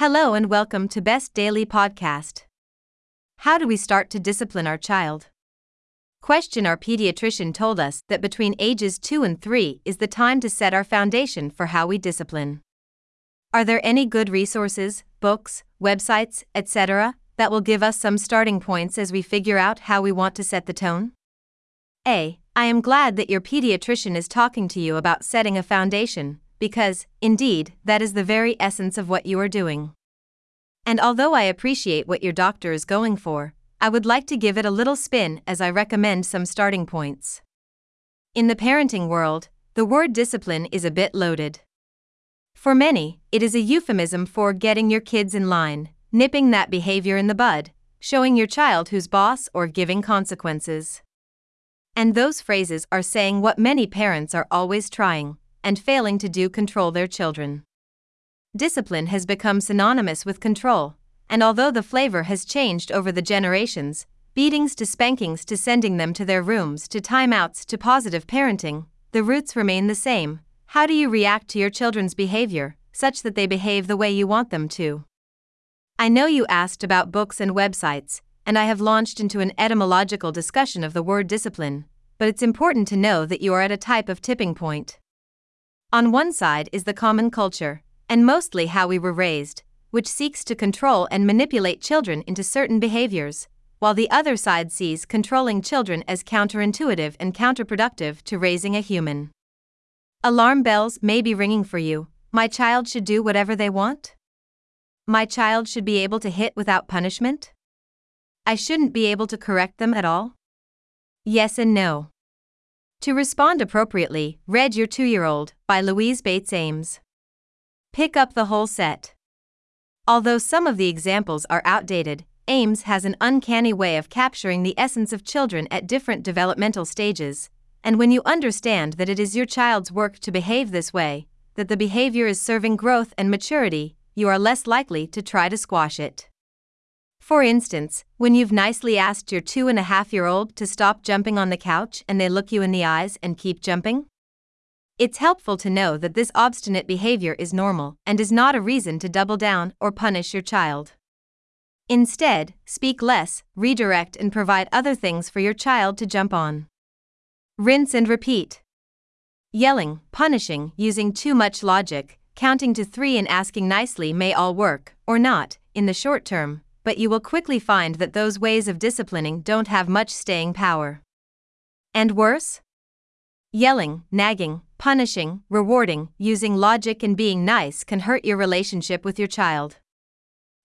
Hello and welcome to Best Daily Podcast. How do we start to discipline our child? Question Our pediatrician told us that between ages 2 and 3 is the time to set our foundation for how we discipline. Are there any good resources, books, websites, etc., that will give us some starting points as we figure out how we want to set the tone? A. I am glad that your pediatrician is talking to you about setting a foundation, because, indeed, that is the very essence of what you are doing. And although I appreciate what your doctor is going for, I would like to give it a little spin as I recommend some starting points. In the parenting world, the word discipline is a bit loaded. For many, it is a euphemism for getting your kids in line, nipping that behavior in the bud, showing your child who's boss, or giving consequences. And those phrases are saying what many parents are always trying and failing to do control their children. Discipline has become synonymous with control, and although the flavor has changed over the generations, beatings to spankings to sending them to their rooms to timeouts to positive parenting, the roots remain the same. How do you react to your children's behavior, such that they behave the way you want them to? I know you asked about books and websites, and I have launched into an etymological discussion of the word discipline, but it's important to know that you are at a type of tipping point. On one side is the common culture, and mostly how we were raised, which seeks to control and manipulate children into certain behaviors, while the other side sees controlling children as counterintuitive and counterproductive to raising a human. Alarm bells may be ringing for you. My child should do whatever they want? My child should be able to hit without punishment? I shouldn't be able to correct them at all? Yes and no. To respond appropriately, read Your Two Year Old by Louise Bates Ames. Pick up the whole set. Although some of the examples are outdated, Ames has an uncanny way of capturing the essence of children at different developmental stages, and when you understand that it is your child's work to behave this way, that the behavior is serving growth and maturity, you are less likely to try to squash it. For instance, when you've nicely asked your two and a half year old to stop jumping on the couch and they look you in the eyes and keep jumping? It's helpful to know that this obstinate behavior is normal and is not a reason to double down or punish your child. Instead, speak less, redirect, and provide other things for your child to jump on. Rinse and repeat. Yelling, punishing, using too much logic, counting to three, and asking nicely may all work, or not, in the short term, but you will quickly find that those ways of disciplining don't have much staying power. And worse? Yelling, nagging, punishing, rewarding, using logic, and being nice can hurt your relationship with your child.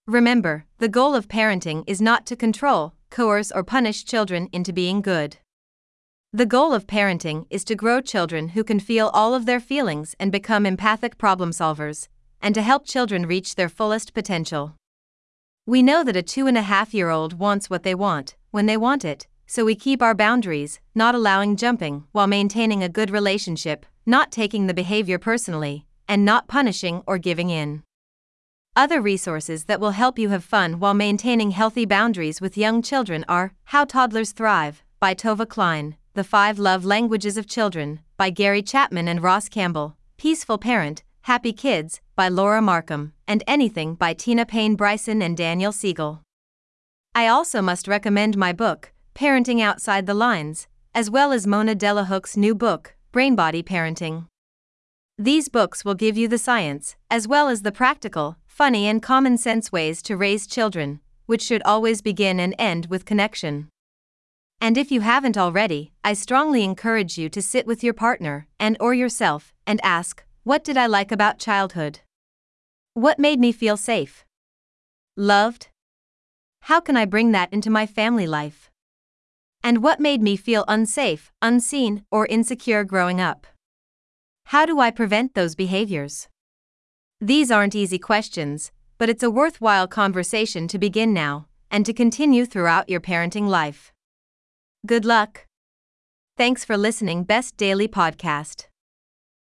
Remember, the goal of parenting is not to control, coerce, or punish children into being good. The goal of parenting is to grow children who can feel all of their feelings and become empathic problem solvers, and to help children reach their fullest potential. We know that a two and a half year old wants what they want, when they want it, so we keep our boundaries, not allowing jumping, while maintaining a good relationship, not taking the behavior personally, and not punishing or giving in. Other resources that will help you have fun while maintaining healthy boundaries with young children are How Toddlers Thrive by Tovah Klein, The Five Love Languages of Children by Gary Chapman and Ross Campbell, Peaceful Parent Happy Kids by Laura Markham, and Anything by Tina Payne Bryson and Daniel Siegel. I also must recommend my book, Parenting Outside the Lines, as well as Mona Delahooke's new book, Brain Body Parenting. These books will give you the science, as well as the practical, funny, and common sense ways to raise children, which should always begin and end with connection. And if you haven't already, I strongly encourage you to sit with your partner and or yourself and ask, what did I like about childhood? What made me feel safe? Loved? How can I bring that into my family life? And what made me feel unsafe, unseen, or insecure growing up? How do I prevent those behaviors? These aren't easy questions, but it's a worthwhile conversation to begin now and to continue throughout your parenting life. Good luck. Thanks for listening Best Daily Podcast.